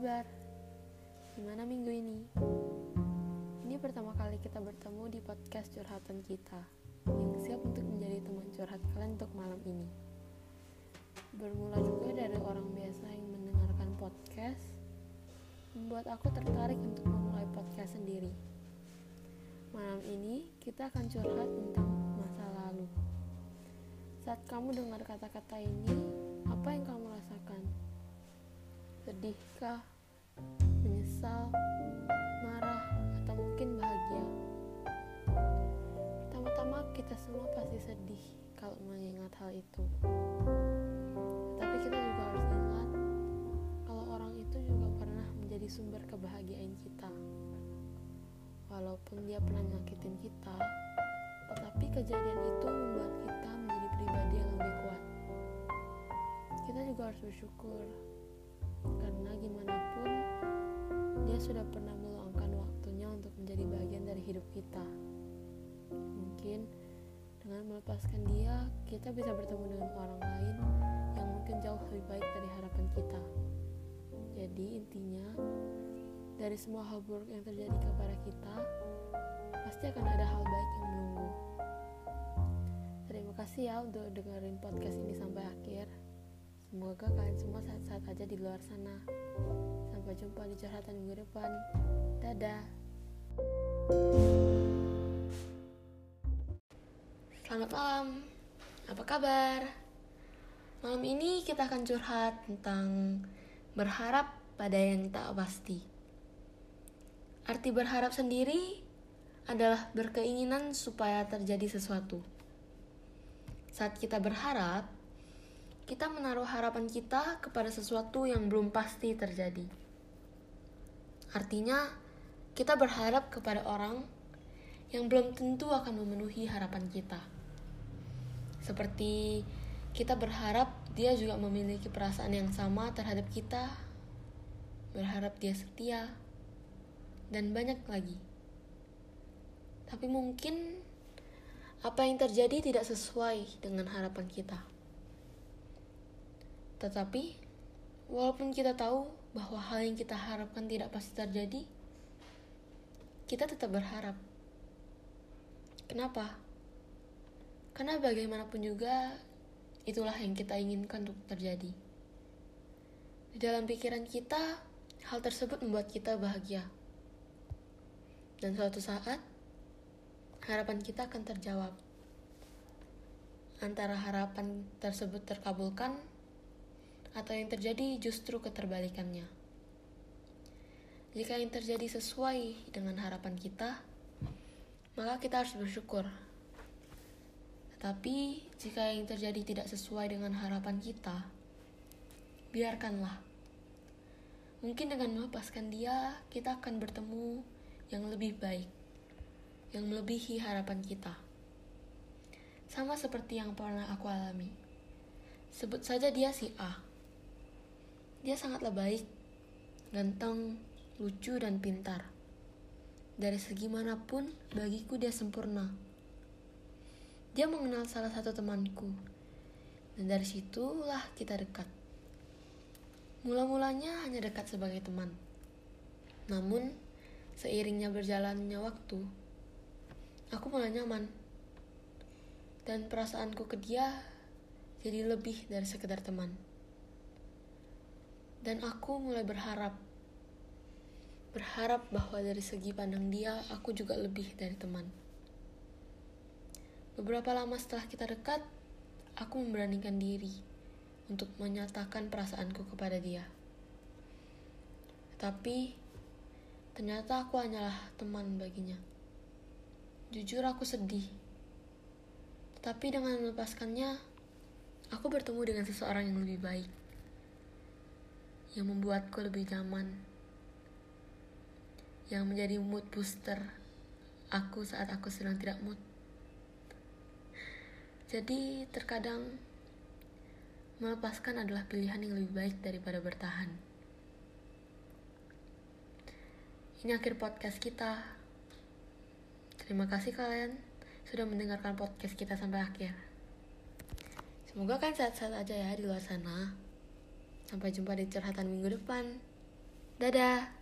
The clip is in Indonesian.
kabar? Gimana minggu ini? Ini pertama kali kita bertemu di podcast curhatan kita yang siap untuk menjadi teman curhat kalian untuk malam ini. Bermula juga dari orang biasa yang mendengarkan podcast, membuat aku tertarik untuk memulai podcast sendiri. Malam ini kita akan curhat tentang masa lalu. Saat kamu dengar kata-kata ini, apa yang kamu rasakan? Sedihkah? Menyesal? Marah? Atau mungkin bahagia? Pertama-tama kita semua pasti sedih kalau mengingat hal itu. Tapi kita juga harus ingat kalau orang itu juga pernah menjadi sumber kebahagiaan kita. Walaupun dia pernah nyakitin kita, tetapi kejadian itu membuat kita menjadi pribadi yang lebih kuat. Kita juga harus bersyukur karena gimana pun dia sudah pernah meluangkan waktunya untuk menjadi bagian dari hidup kita. Mungkin dengan melepaskan dia, kita bisa bertemu dengan orang lain yang mungkin jauh lebih baik dari harapan kita. Jadi intinya, dari semua hal buruk yang terjadi kepada kita, pasti akan ada hal baik yang menunggu. Terima kasih ya untuk dengerin podcast ini sampai akhir. Semoga kalian semua sehat-sehat aja di luar sana. Sampai jumpa di curhatan minggu depan. Dadah. Selamat malam. Apa kabar? Malam ini kita akan curhat tentang berharap pada yang tak pasti. Arti berharap sendiri adalah berkeinginan supaya terjadi sesuatu. Saat kita berharap, kita menaruh harapan kita kepada sesuatu yang belum pasti terjadi. Artinya, kita berharap kepada orang yang belum tentu akan memenuhi harapan kita. Seperti kita berharap dia juga memiliki perasaan yang sama terhadap kita, berharap dia setia, dan banyak lagi. Tapi mungkin apa yang terjadi tidak sesuai dengan harapan kita. Tetapi, walaupun kita tahu bahwa hal yang kita harapkan tidak pasti terjadi, kita tetap berharap. Kenapa? Karena bagaimanapun juga, itulah yang kita inginkan untuk terjadi. Di dalam pikiran kita, hal tersebut membuat kita bahagia. Dan suatu saat, harapan kita akan terjawab. Antara harapan tersebut terkabulkan atau yang terjadi justru keterbalikannya. Jika yang terjadi sesuai dengan harapan kita, maka kita harus bersyukur. Tetapi jika yang terjadi tidak sesuai dengan harapan kita, biarkanlah. Mungkin dengan melepaskan dia, kita akan bertemu yang lebih baik, yang melebihi harapan kita. Sama seperti yang pernah aku alami. Sebut saja dia si A. Dia sangatlah baik, ganteng, lucu, dan pintar. Dari segi mana pun, bagiku dia sempurna. Dia mengenal salah satu temanku, dan dari situlah kita dekat. Mula-mulanya hanya dekat sebagai teman. Namun, seiringnya berjalannya waktu, aku mulai nyaman. Dan perasaanku ke dia jadi lebih dari sekedar teman. Dan aku mulai berharap. Berharap bahwa dari segi pandang dia, aku juga lebih dari teman. Beberapa lama setelah kita dekat, aku memberanikan diri untuk menyatakan perasaanku kepada dia. Tapi, ternyata aku hanyalah teman baginya. Jujur aku sedih. Tetapi dengan melepaskannya, aku bertemu dengan seseorang yang lebih baik. Yang membuatku lebih nyaman. Yang menjadi mood booster aku saat aku sedang tidak mood. Jadi terkadang melepaskan adalah pilihan yang lebih baik daripada bertahan. Ini akhir podcast kita. Terima kasih kalian sudah mendengarkan podcast kita sampai akhir. Semoga kan sehat-sehat aja ya di luar sana. Sampai jumpa di curhatan minggu depan. Dadah.